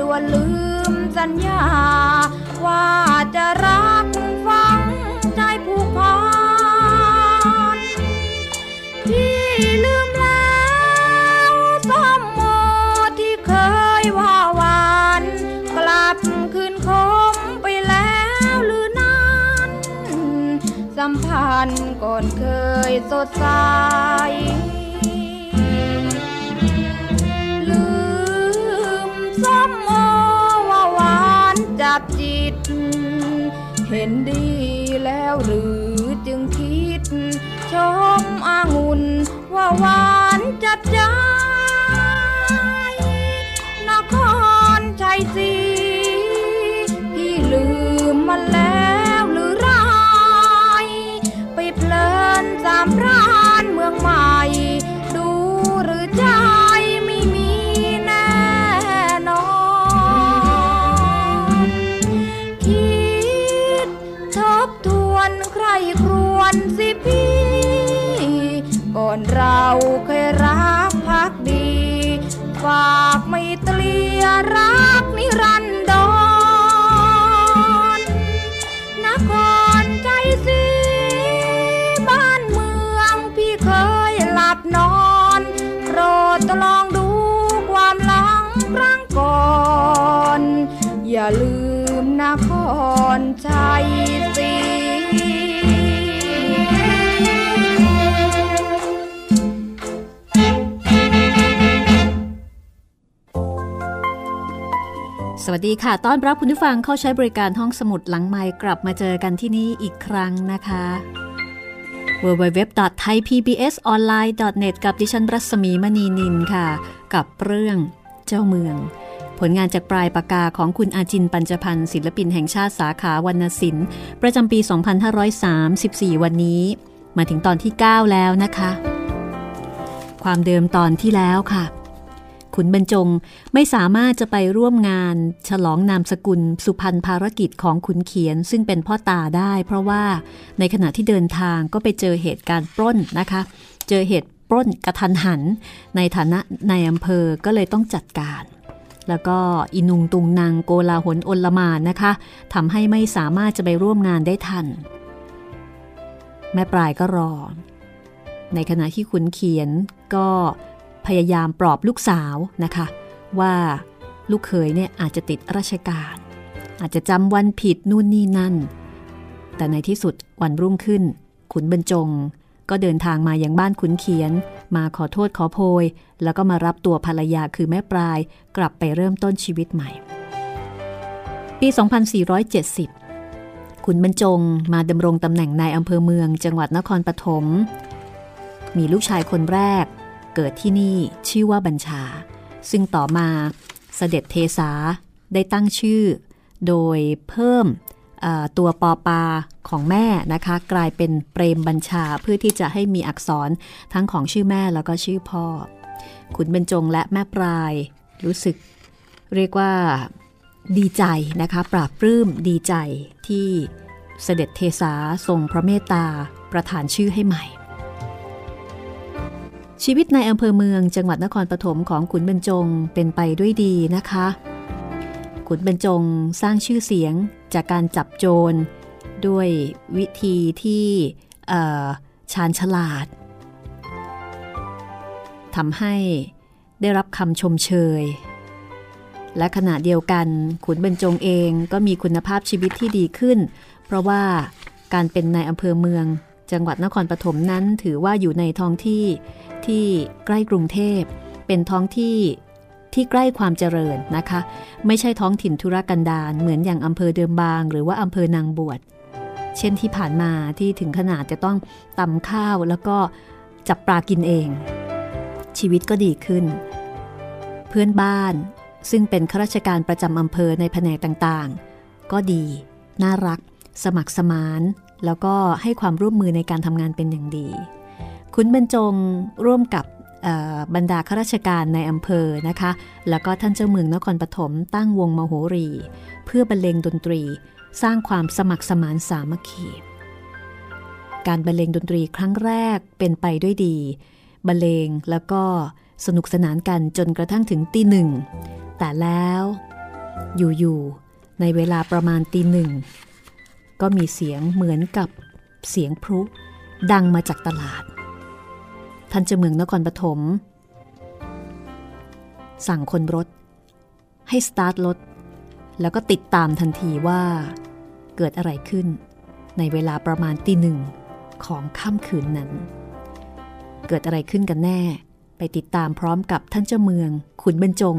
ด่วนลืมสัญญา ว่าจะรักฟังใจผู้พันที่ลืมแล้วสมโมที่เคยว่าวานกลับคืนคมไปแล้วหรือนั้นสัมพันธ์ก่อนเคยสดใส เห็นดีแล้วหรือจึงคิด ชมอางุ่นว่าหวานจัดจ้า เราเคยรักพักดี ฝากไม่เตลียรัก ดีค่ะ ต้อนรับคุณผู้ฟังเข้าใช้บริการห้องสมุดหลังไมค์กลับมาเจอกันที่นี่อีกครั้งนะคะ www.thaipbsonline.net กับดิฉันรัศมีมณีนินค่ะ กับเรื่องเจ้าเมือง ผลงานจากปลายปากกาของคุณอาจินปัญจพันธ์ศิลปินแห่งชาติสาขาวรรณศิลป์ ประจำปี 2534 วันนี้ มาถึงตอนที่ 9 แล้วนะคะ ความเดิมตอนที่แล้วค่ะ ขุนบรรจงไม่สามารถจะไปร่วมงาน ฉลองนามสกุลสุพรรณภารกิจของขุนเขียน ซึ่งเป็นพ่อตาได้ เพราะว่าในขณะที่เดินทางก็ไปเจอเหตุการณ์ปล้นนะคะ เจอเหตุปล้นกระทันหัน ในฐานะในอำเภอก็เลยต้องจัดการแล้วก็อินุงตุงนางโกลาหลอนลมานนะคะทำให้ไม่สามารถจะไปร่วมงานได้ทัน แม่ปลายก็รอ ในขณะที่ขุนเขียนก็ พยายามปลอบลูกสาวนะคะ ว่าลูกเขยเนี่ยอาจจะติดราชการ อาจจะจำวันผิดนู่นนี่นั่น แต่ในที่สุดวันรุ่งขึ้น ขุนบรรจง ก็เดินทางมาอย่างบ้านขุนเขียน มาขอโทษขอโพย แล้วก็มารับตัวภรรยาคือแม่ปลายกลับไปเริ่มต้นชีวิตใหม่ ปี 2470 ขุนบรรจงมาดำรงตำแหน่งนายอำเภอเมือง จังหวัดนครปฐมมีลูกชายคนแรก เกิดที่นี่ชื่อว่าบัญชา ซึ่งต่อมาเสด็จเทสาได้ตั้งชื่อ โดยเพิ่มตัวปอปาของแม่นะคะ กลายเป็นเปรมบัญชาเพื่อที่จะให้มีอักษรทั้งของชื่อแม่แล้วก็ชื่อพ่อ ขุนเบญจงและแม่ปลาย รู้สึกเรียกว่าดีใจนะคะ ปราบปลื้มดีใจที่เสด็จเทสาทรงพระเมตตาประทานชื่อให้ใหม่ ชีวิตในอำเภอเมืองจังหวัดนครปฐมของขุนบรรจงเป็นไปด้วยดีนะคะ ขุนบรรจงสร้างชื่อเสียงจากการจับโจร ด้วยวิธีที่ชาญฉลาดทำให้ได้รับคำชมเชย และขณะเดียวกันขุนบรรจงเองก็มีคุณภาพชีวิตที่ดีขึ้น เพราะว่าการเป็นนายอำเภอเมือง จังหวัดนครปฐมนั้นถือว่าอยู่ในท้องที่ที่ใกล้กรุงเทพ เป็นท้องที่ที่ใกล้ความเจริญนะคะ ไม่ใช่ท้องถิ่นธุรกันดารเหมือนอย่างอำเภอเดิมบาง หรือว่าอำเภอนางบวช เช่นที่ผ่านมาที่ถึงขนาดจะต้องตำข้าวแล้วก็จับปลากินเอง ชีวิตก็ดีขึ้น เพื่อนบ้านซึ่งเป็นข้าราชการประจำอำเภอในแผนกต่างๆ ก็ดี น่ารัก สมัครสมาน แล้วก็ให้ความร่วมมือในการทำงานเป็นอย่างดี คุณบรรจงร่วมกับบรรดาข้าราชการในอำเภอนะคะ แล้วก็ท่านเจ้าเมืองนครปฐมตั้งวงมโหรี เพื่อบรรเลงดนตรี สร้างความสมัครสมานสามัคคี การบรรเลงดนตรีครั้งแรกเป็นไปด้วยดี บรรเลงแล้วก็สนุกสนานกันจนกระทั่งถึงตีหนึ่ง แต่แล้วอยู่ๆในเวลาประมาณตีหนึ่ง ก็มีเสียงเหมือนกับเสียงพลุดังมาจากตลาด ท่านเจ้าเมืองนครปฐมสั่งคนรถ ให้สตาร์ทรถ แล้วก็ติดตามทันทีว่าเกิดอะไรขึ้น ในเวลาประมาณตีหนึ่งของค่ำคืนนั้น เกิดอะไรขึ้นกันแน่ ไปติดตามพร้อมกับท่านเจ้าเมือง ขุนบรรจง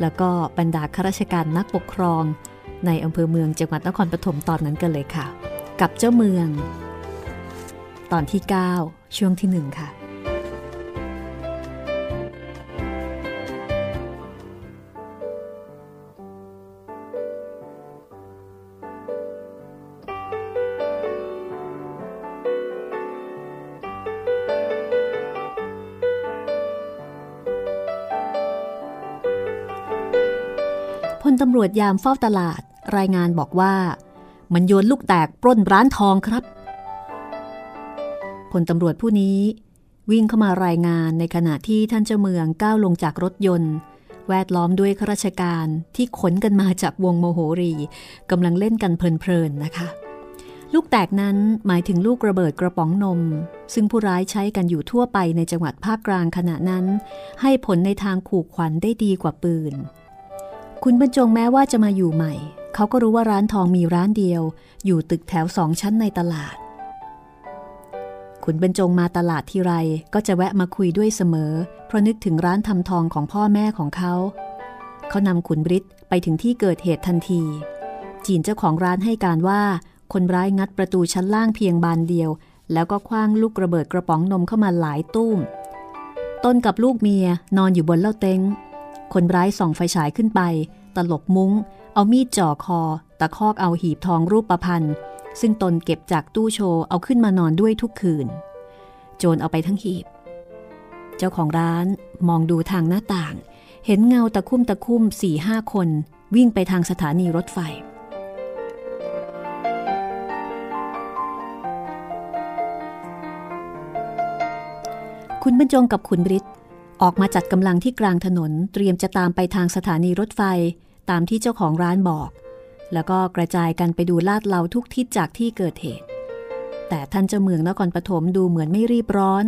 แล้วก็บรรดาข้าราชการนักปกครอง ในอำเภอเมืองจังหวัดนครปฐมตอนนั้นกันเลยค่ะ กับเจ้าเมือง ตอนที่ 9 ช่วงที่ 1 ค่ะ ตำรวจยามเฝ้าตลาดรายงานบอกว่า มันโยนลูกแตกปล้นร้านทองครับพลตำรวจผู้นี้ วิ่งเข้ามารายงานในขณะที่ท่านเจ้าเมืองก้าวลงจากรถยนต์ แวดล้อมด้วยข้าราชการที่ขนกันมาจากวงโมโหรีกำลังเล่นกันเพลินๆนะคะ ลูกแตกนั้นหมายถึงลูกระเบิดกระป๋องนม ซึ่งผู้ร้ายใช้กันอยู่ทั่วไปในจังหวัดภาคกลางขณะนั้น ให้ผลในทางขู่ขวัญได้ดีกว่าปืน คุณบรรจงแม้ว่าจะมาอยู่ใหม่ เขาก็รู้ว่าร้านทองมีร้านเดียว อยู่ตึกแถวสองชั้นในตลาด คุณบรรจงมาตลาดทีไรก็จะแวะมาคุยด้วยเสมอ เพราะนึกถึงร้านทำทองของพ่อแม่ของเขา เขานำขุนบริษไปถึงที่เกิดเหตุทันที จีนเจ้าของร้านให้การว่า คนร้ายงัดประตูชั้นล่างเพียงบานเดียว แล้วก็คว้างลูกระเบิดกระป๋องนมเข้ามาหลายตุ้ม ต้นกับลูกเมียนอนอยู่บนเล่าเต็ง คนร้ายส่องไฟฉายขึ้นไป ตลบมุง้ง เอามีดจ่อคอ ตะคอกเอาหีบทองรูปประพันธ์ ซึ่งตนเก็บจากตู้โชว์เอาขึ้นมานอนด้วยทุกคืน โจรเอาไปทั้งหีบ เจ้าของร้านมองดูทางหน้าต่าง เห็นเงาตะคุ่มตะคุ่มสี่ห้าคนวิ่งไปทางสถานีรถไฟ คุณบรรจงกับคุณบริษ ออกมาจัดกำลังที่กลางถนนเตรียมจะตามไปทางสถานีรถไฟตามที่เจ้าของร้านบอก แล้วก็กระจายกันไปดูลาดเลาทุกทิศจากที่เกิดเหตุ แต่ท่านเจ้าเมืองนครปฐมดูเหมือนไม่รีบร้อน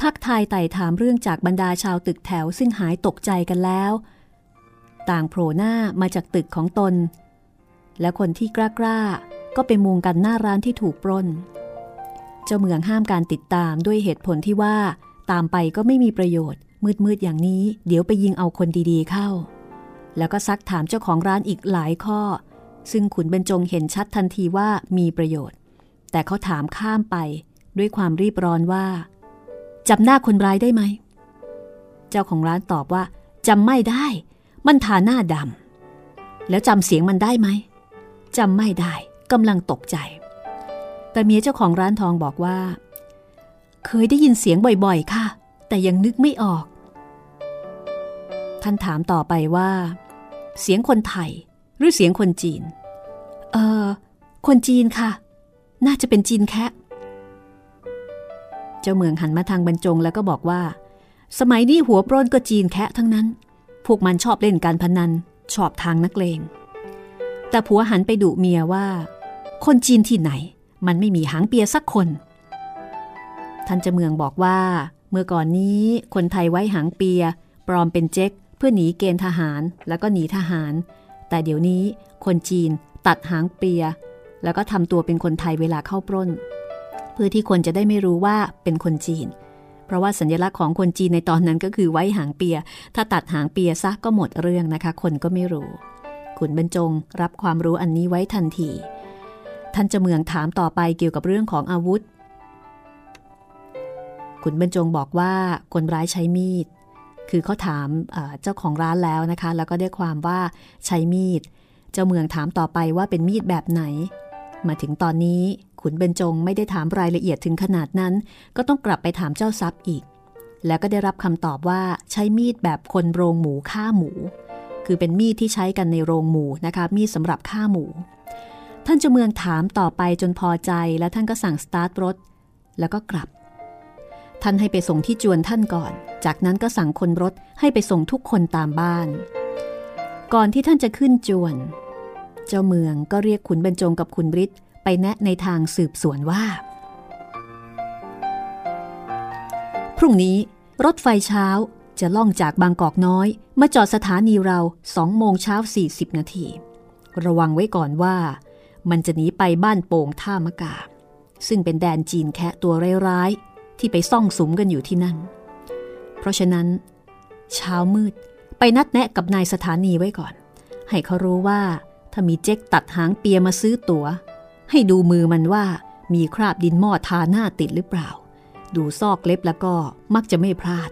ทักทายไต่ถามเรื่องจากบรรดาชาวตึกแถวซึ่งหายตกใจกันแล้ว ต่างโผล่หน้ามาจากตึกของตน และคนที่กล้ากล้าก็ไปมุงกันหน้าร้านที่ถูกปล้น เจ้าเมืองห้ามการติดตามด้วยเหตุผลที่ว่าตามไปก็ไม่มีประโยชน์ มืดๆอย่างนี้เดี๋ยวไปยิงเอาคนดีๆเข้า แล้วก็ซักถามเจ้าของร้านอีกหลายข้อ ซึ่งขุนบรรจงเห็นชัดทันทีว่ามีประโยชน์ แต่เขาถามข้ามไปด้วยความรีบร้อนว่าจำหน้าคนร้ายได้ไหม เจ้าของร้านตอบว่าจำไม่ได้ มันทาหน้าดำแล้วจำเสียงมันได้ไหมจำไม่ได้กำลังตกใจ แต่เมียเจ้าของร้านทองบอกว่า เคยได้ยินเสียงบ่อยๆ ค่ะ แต่ยังนึกไม่ออก ท่านถามต่อไปว่า เสียงคนไทย หรือเสียงคนจีน เออคนจีนค่ะ น่าจะเป็นจีนแค่เจ้าเมืองหันมาทางบรรจงแล้วก็บอกว่า สมัยนี้หัวปล้นก็จีนแค่ทั้งนั้น พวกมันชอบเล่นการพนัน ชอบทางนักเลง แต่ผัวหันไปดุเมียว่า คนจีนที่ไหน มันไม่มีหางเปียสักคน ท่านเจ้าเมืองบอกว่า เมื่อก่อนนี้คนไทยไว้หางเปีย ปลอมเป็นเจ๊ก พื่อหนีเกณฑ์ทหารแล้วก็หนีทหาร แต่เดี๋ยวนี้คนจีนตัดหางเปีย แล้วก็ทำตัวเป็นคนไทยเวลาเข้าปล้น เพื่อที่คนจะได้ไม่รู้ว่าเป็นคนจีน เพราะว่าสัญลักษณ์ของคนจีนในตอนนั้นก็คือไว้หางเปีย ถ้าตัดหางเปียซะก็หมดเรื่องนะคะ คนก็ไม่รู้ ขุนบรรจงรับความรู้อันนี้ไว้ทันทีท่านเจะเมืองถามต่อไปเกี่ยวกับเรื่องของอาวุธ ขุนบรรจงบอกว่าคนร้ายใช้มีด คือเขาถามเจ้าของร้านแล้วนะคะ แล้วก็ได้ความว่าใช้มีด เจ้าเมืองถามต่อไปว่าเป็นมีดแบบไหน มาถึงตอนนี้ขุนเบญจงไม่ได้ถามรายละเอียดถึงขนาดนั้น ก็ต้องกลับไปถามเจ้าทรัพย์อีก แล้วก็ได้รับคำตอบว่าใช้มีดแบบคนโรงหมูฆ่าหมู คือเป็นมีดที่ใช้กันในโรงหมูนะคะ มีดสำหรับฆ่าหมู ท่านเจ้าเมืองถามต่อไปจนพอใจ แล้วท่านก็สั่งสตาร์ทรถแล้วก็กลับ ท่านให้ไปส่งที่จวนท่านก่อน จากนั้นก็สั่งคนรถให้ไปส่งทุกคนตามบ้าน ก่อนที่ท่านจะขึ้นจวน เจ้าเมืองก็เรียกขุนบรรจงกับขุนบริษไปแนะในทางสืบสวนว่า พรุ่งนี้รถไฟเช้าจะล่องจากบางกอกน้อย มาจอดสถานีเราสองโมงเช้า 40 นาที ระวังไว้ก่อนว่า มันจะหนีไปบ้านโป่งท่ามะกา ซึ่งเป็นแดนจีนแคะตัวร้ายๆ ที่ไปซ่องสุมกันอยู่ที่นั่น เพราะฉะนั้น เช้ามืดไปนัดแนะกับนายสถานีไว้ก่อน ให้เขารู้ว่าถ้ามีเจ๊กตัดหางเปียมาซื้อตัว๋ว ให้ดูมือมันว่ามีคราบดินหม้อทาหน้าติดหรือเปล่า ดูซอกเล็บแล้วก็มักจะไม่พลาด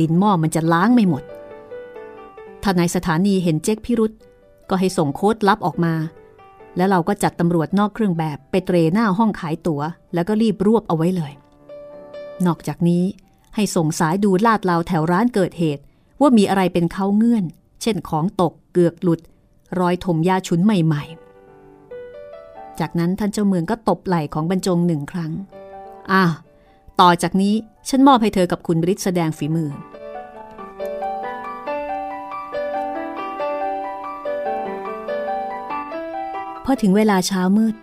ดินหม้อมันจะล้างไม่หมด ถ้านายสถานีเห็นเจ๊กพิรุษก็ให้ส่งโค้ดลับออกมา แล้วเราก็จัดตำรวจนอกเครื่องแบบไปเตรหน้าห้องขายตัว๋ว แล้วก็รีบรวบเอาไว้เลย นอกจากนี้ให้ส่งสายดูลาดลาวแถวร้านเกิดเหตุ ว่ามีอะไรเป็นเขาเงื่อน เช่นของตกเกือกหลุด รอยถมยาชุนใหม่ ๆ จากนั้นท่านเจ้าเมืองก็ตบไหล่ของบรรจงหนึ่งครั้งอะต่อจากนี้ฉันมอบให้เธอกับคุณบริษแสดงฝีมือ พอถึงเวลาเช้ามืด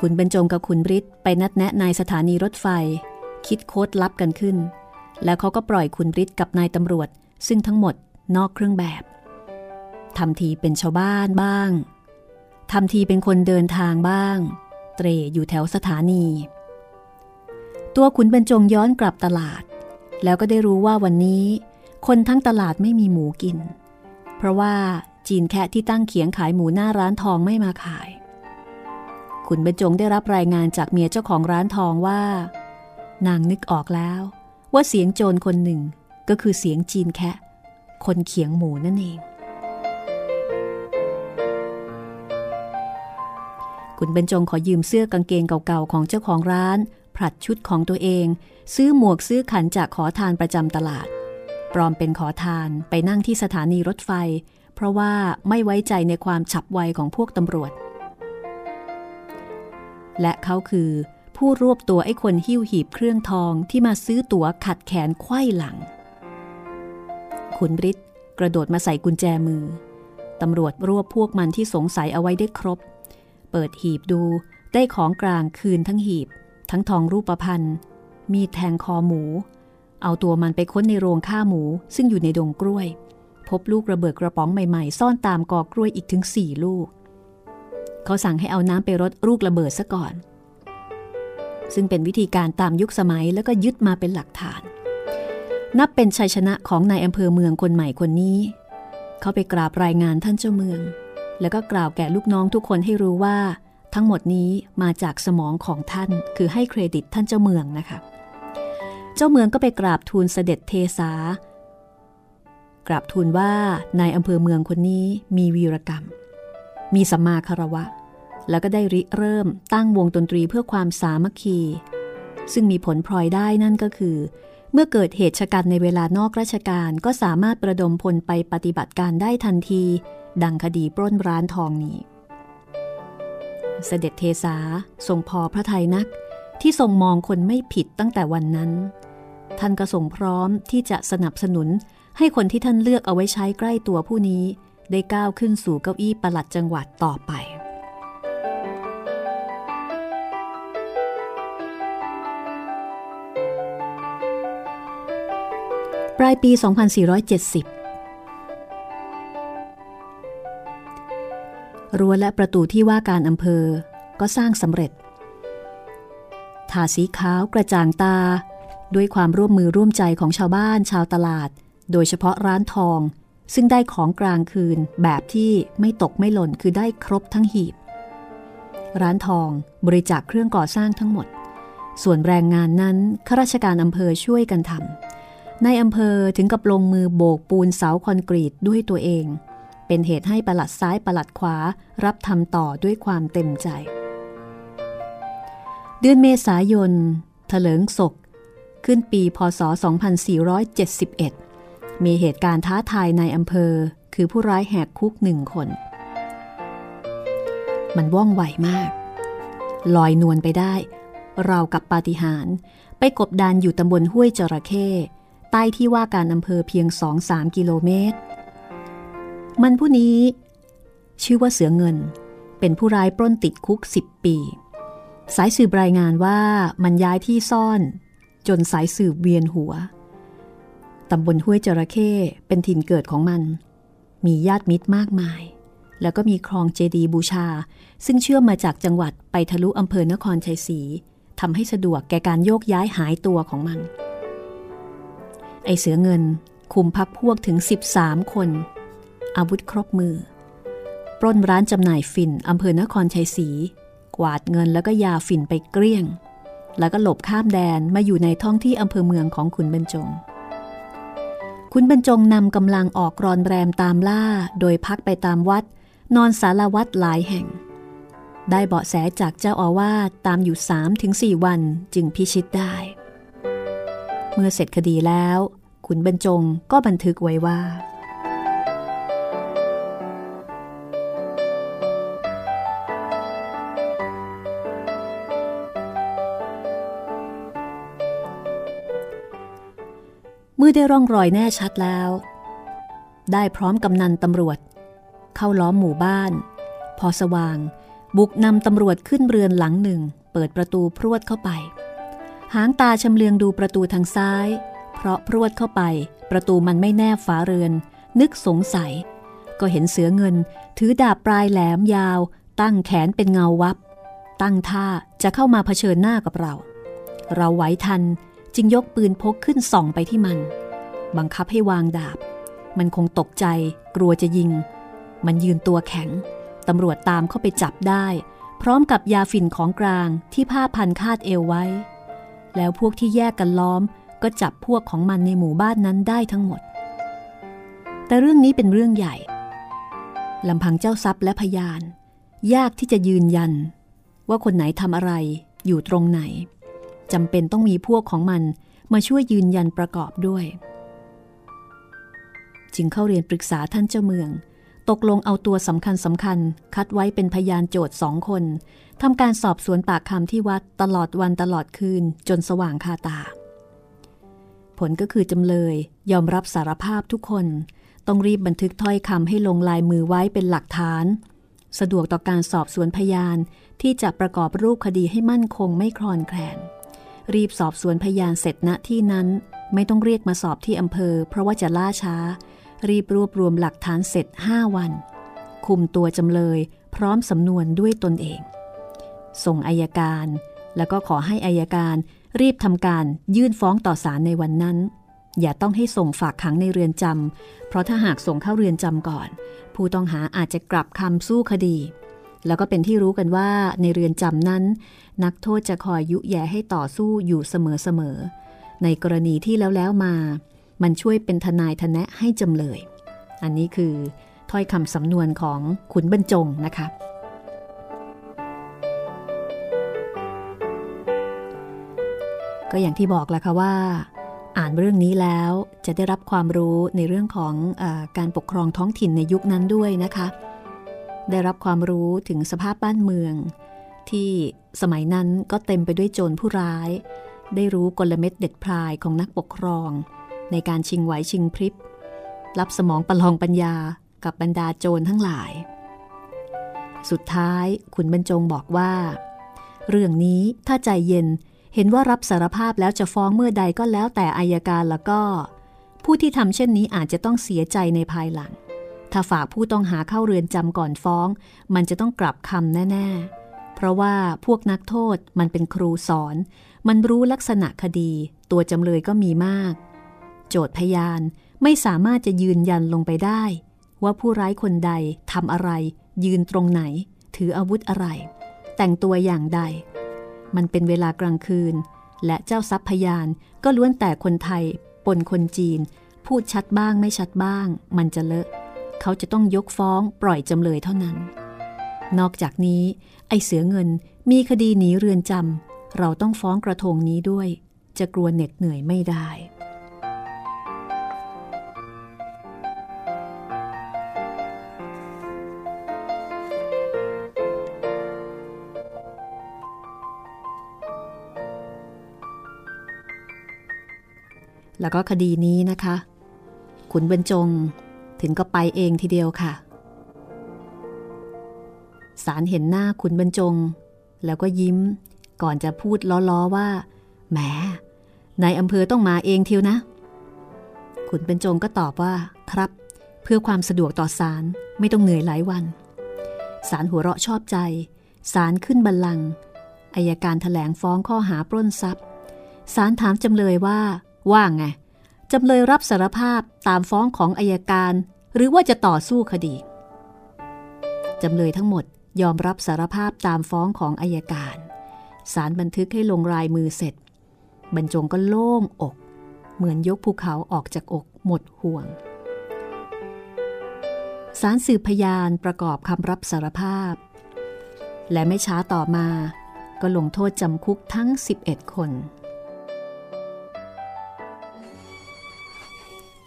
คุณบรรจงกับคุณบริษไปนัดแนะนายสถานีรถไฟ คิดโค้ดลับกันขึ้น แล้วเขาก็ปล่อยคุณบริษกับนายตำรวจ ซึ่งทั้งหมดนอกเครื่องแบบทำทีเป็นชาวบ้านบ้างทำทีเป็นคนเดินทางบ้าง เตรอยู่แถวสถานี ตัวขุนบรรจงย้อนกลับตลาด แล้วก็ได้รู้ว่าวันนี้ คนทั้งตลาดไม่มีหมูกิน เพราะว่าจีนแคะที่ตั้งเขียงขายหมูหน้าร้านทองไม่มาขาย ขุนบรรจงได้รับรายงานจากเมียเจ้าของร้านทองว่า นางนึกออกแล้วว่าเสียงโจรคนหนึ่งก็คือเสียงจีนแคะ คนเขียงหมูนั่นเองขุนบรรจงขอยืมเสื้อกางเกงเก่าๆของเจ้าของร้าน ผลัดชุดของตัวเอง ซื้อหมวกซื้อขันจากขอทานประจำตลาด ปลอมเป็นขอทานไปนั่งที่สถานีรถไฟ เพราะว่าไม่ไว้ใจในความฉับไวของพวกตำรวจ และเขาคือ ผู้รวบตัวไอ้คนหิ้วหีบเครื่องทองที่มาซื้อตั๋วขัดแขนไขว้หลัง ขุนบริษกระโดดมาใส่กุญแจมือ ตำรวจรวบพวกมันที่สงสัยเอาไว้ได้ครบ เปิดหีบดูได้ของกลางคืนทั้งหีบ ทั้งทองรูปพันธ์มีดแทงคอหมู เอาตัวมันไปค้นในโรงฆ่าหมูซึ่งอยู่ในดงกล้วย พบลูกระเบิดกระป๋องใหม่ๆ ซ่อนตามกอกล้วยอีกถึงสี่ลูก เขาสั่งให้เอาน้ำไปรดลูกระเบิดซะก่อน ซึ่งเป็นวิธีการตามยุคสมัยแล้วก็ยึดมาเป็นหลักฐาน นับเป็นชัยชนะของนายอำเภอเมืองคนใหม่คนนี้ เขาไปกราบรายงานท่านเจ้าเมือง แล้วก็กล่าวแก่ลูกน้องทุกคนให้รู้ว่า ทั้งหมดนี้มาจากสมองของท่านคือให้เครดิตท่านเจ้าเมืองนะคะเจ้าเมืองก็ไปกราบทูลเสด็จเทสากราบทูลว่านายอำเภอเมืองคนนี้มีวีรกรรม มีสัมมาคารวะ แล้วก็ได้ริเริ่มตั้งวงดนตรีเพื่อความสามัคคี ซึ่งมีผลพลอยได้นั่นก็คือ เมื่อเกิดเหตุชะกันในเวลานอกราชการก็สามารถประดมพลไปปฏิบัติการได้ทันที ดังคดีปล้นร้านทองนี้ เสด็จเทสาทรงพอพระทัยนักที่ทรงมองคนไม่ผิดตั้งแต่วันนั้น ท่านก็ทรงพร้อมที่จะสนับสนุนให้คนที่ท่านเลือกเอาไว้ใช้ใกล้ตัวผู้นี้ ได้ก้าวขึ้นสู่เก้าอี้ประหลัดจังหวัดต่อไป ปลายปี 2470 รั้วและประตูที่ว่าการอำเภอก็สร้างสำเร็จ ทาสีขาวกระจ่างตา ด้วยความร่วมมือร่วมใจของชาวบ้านชาวตลาด โดยเฉพาะร้านทอง ซึ่งได้ของกลางคืนแบบที่ไม่ตกไม่หล่นคือได้ครบทั้งหีบ ร้านทองบริจาคเครื่องก่อสร้างทั้งหมด ส่วนแรงงานนั้นข้าราชการอำเภอช่วยกันทำ ในอำเภอถึงกับลงมือโบกปูนเสาคอนกรีตด้วยตัวเอง เป็นเหตุให้ประหลัดซ้ายประหลัดขวารับทำต่อด้วยความเต็มใจ เดือนเมษายนถลิงศก ขึ้นปีพศ 2471 มีเหตุการณ์ท้าทายในอำเภอ คือผู้ร้ายแหกคุกหนึ่งคน มันว่องไวมาก ลอยนวลไปได้เรากับปาฏิหาริย์ไปกบดานอยู่ตำบลห้วยจระเข้ ต้ที่ว่าการอำเภอเพียงสองสามกิโลเมตร มันผู้นี้ ชื่อว่าเสือเงิน เป็นผู้ร้ายปล้นติดคุกสิบปี สายสืบรายงานว่ามันย้ายที่ซ่อน จนสายสืบเวียนหัวตำบลห้วยจระเข้เป็นถิ่นเกิดของมัน มีญาติมิตรมากมาย แล้วก็มีคลองเจดีบูชา ซึ่งเชื่อมมาจากจังหวัดไปทะลุอำเภอนครชัยศรีทำให้สะดวกแก่การโยกย้ายหายตัวของมัน ไอเสือเงินคุมพักพวกถึง 13 คน อาวุธครบมือ ปล้นร้านจำหน่ายฝิ่นอำเภอนครชัยศรีกวาดเงินแล้วก็ยาฝิ่นไปเกลี้ยง แล้วก็หลบข้ามแดนมาอยู่ในท้องที่อำเภอเมืองของขุนบรรจง ขุนบรรจงนำกำลังออกรอนแรมตามล่า โดยพักไปตามวัด นอนสารวัดหลายแห่ง ได้เบาะแสจากเจ้าอาวาสตามอยู่3-4วันจึงพิชิตได้ เมื่อเสร็จคดีแล้ว ขุนบรรจงก็บันทึกไว้ว่า เมื่อได้ร่องรอยแน่ชัดแล้ว ได้พร้อมกำนันตำรวจ เข้าล้อมหมู่บ้าน พอสว่าง บุกนำตำรวจขึ้นเรือนหลังหนึ่ง เปิดประตูพรวดเข้าไป หางตาชำเลืองดูประตูทางซ้าย ราะพรวดเข้าไป ประตูมันไม่แนบฝาเรือน นึกสงสัย ก็เห็นเสือเงิน ถือดาบปลายแหลมยาว ตั้งแขนเป็นเงาวับ ตั้งท่าจะเข้ามาเผชิญหน้ากับเรา เราไหวทันจึงยกปืนพกขึ้นส่องไปที่มัน บังคับให้วางดาบ มันคงตกใจ กลัวจะยิง มันยืนตัวแข็งตำรวจตามเข้าไปจับได้ พร้อมกับยาฝิ่นของกลางที่ผ้าพันคาดเอวไว้ แล้วพวกที่แยกกันล้อม ก็จับพวกของมันในหมู่บ้านนั้นได้ทั้งหมด แต่เรื่องนี้เป็นเรื่องใหญ่ลำพังเจ้าทรัพย์และพยาน ยากที่จะยืนยัน ว่าคนไหนทำอะไรอยู่ตรงไหนจำเป็นต้องมีพวกของมันมาช่วยยืนยันประกอบด้วย จึงเข้าเรียนปรึกษาท่านเจ้าเมือง ตกลงเอาตัวสำคัญสำคัญ คัดไว้เป็นพยานโจทย์สองคนทำการสอบสวนปากคำที่วัดตลอดวันตลอดคืนจนสว่างคาตา ผลก็คือจำเลย ยอมรับสารภาพทุกคน ต้องรีบบันทึกถ้อยคำให้ลงลายมือไว้เป็นหลักฐาน สะดวกต่อการสอบสวนพยานที่จะประกอบรูปคดีให้มั่นคงไม่คลอนแคลน รีบสอบสวนพยานเสร็จณที่นั้นไม่ต้องเรียกมาสอบที่อำเภอ เพราะว่าจะล่าช้า รีบรวบรวมหลักฐานเสร็จ 5 วัน คุมตัวจำเลย พร้อมสำนวนด้วยตนเอง ส่งอายการ แล้วก็ขอให้อายการ รีบทำการยื่นฟ้องต่อศาลในวันนั้น อย่าต้องให้ส่งฝากขังในเรือนจำเพราะถ้าหากส่งเข้าเรือนจำก่อน ผู้ต้องหาอาจจะกลับคำสู้คดี แล้วก็เป็นที่รู้กันว่าในเรือนจำนั้น นักโทษจะคอยยุแย่ให้ต่อสู้อยู่เสมอๆในกรณีที่แล้วแล้วมา มันช่วยเป็นทนายทนะให้จำเลย อันนี้คือถ้อยคำสำนวนของขุนบรรจงนะคะ ก็อย่างที่บอกแหละค่ะว่า อ่านเรื่องนี้แล้วจะได้รับความรู้ในเรื่องของอการปกครองท้องถิ่นในยุคนั้นด้วยนะคะ ได้รับความรู้ถึงสภาพบ้านเมือง ที่สมัยนั้นก็เต็มไปด้วยโจรผู้ร้าย ได้รู้กลเม็ดเด็ดพรายของนักปกครอง ในการชิงไหวชิงพริบรับสมองประลองปัญญากับบรรดาโจรทั้งหลาย สุดท้ายขุนบรรจงบอกว่า เรื่องนี้ถ้าใจเย็น เห็นว่ารับสารภาพแล้วจะฟ้องเมื่อใดก็แล้วแต่อายการแล้วก็ ผู้ที่ทำเช่นนี้อาจจะต้องเสียใจในภายหลัง ถ้าฝากผู้ต้องหาเข้าเรือนจำก่อนฟ้อง มันจะต้องกลับคำแน่ ๆ เพราะว่าพวกนักโทษมันเป็นครูสอน มันรู้ลักษณะคดี ตัวจำเลยก็มีมาก โจทย์พยานไม่สามารถจะยืนยันลงไปได้ ว่าผู้ร้ายคนใดทำอะไร ยืนตรงไหน ถืออาวุธอะไร แต่งตัวอย่างใด มันเป็นเวลากลางคืน และเจ้าทรัพย์พยานก็ล้วนแต่คนไทย ปนคนจีน พูดชัดบ้างไม่ชัดบ้าง มันจะเลอะ เขาจะต้องยกฟ้องปล่อยจำเลยเท่านั้น นอกจากนี้ ไอเสือเงินมีคดีหนีเรือนจำเราต้องฟ้องกระทงนี้ด้วย จะกลัวเหน็ดเหนื่อยไม่ได้ แล้วก็คดีนี้นะคะ ขุนบรรจงถึงก็ไปเองทีเดียวค่ะสารเห็นหน้าขุนบรรจง แล้วก็ยิ้ม ก่อนจะพูดล้อๆว่าแหมนายอำเภอต้องมาเองเทียวนะ ขุนบรรจงก็ตอบว่าครับ เพื่อความสะดวกต่อสารไม่ต้องเหนื่อยหลายวัน สารหัวเราะชอบใจ สารขึ้นบัลลังก์อายการถแถลงฟ้องข้อหาปล้นทรัพย์สารถามจำเลยว่า ว่าไงจำเลยรับสารภาพตามฟ้องของอายการ หรือว่าจะต่อสู้คดีจำเลยทั้งหมดยอมรับสารภาพตามฟ้องของอายการสารบันทึกให้ลงรายมือเสร็จ บรรจงก็โล่งอก เหมือนยกภูเขาออกจากอกหมดห่วงสารสืบพยานประกอบคำรับสารภาพ และไม่ช้าต่อมา ก็ลงโทษจำคุกทั้ง 11 คน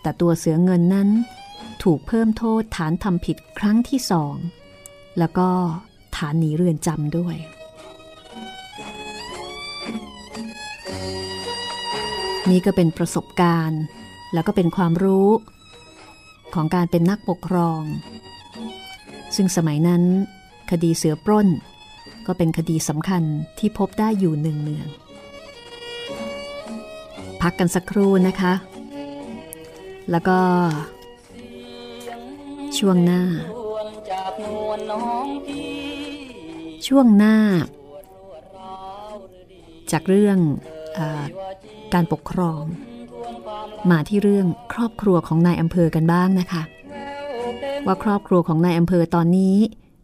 แต่ตัวเสือเงินนั้น ถูกเพิ่มโทษฐานทำผิดครั้งที่สอง แล้วก็ฐานหนีเรือนจำด้วยนี่ก็เป็นประสบการณ์ แล้วก็เป็นความรู้ ของการเป็นนักปกครอง ซึ่งสมัยนั้น คดีเสือปล้น ก็เป็นคดีสำคัญที่พบได้อยู่หนึ่งเนืองพักกันสักครู่นะคะ แล้วก็ ช่วงหน้า ช่วงหน้า จากเรื่องอการปกครอง มาที่เรื่องครอบครัวของนายอำเภอกันบ้างนะคะ ว่าครอบครัวของนายอำเภอตอนนี้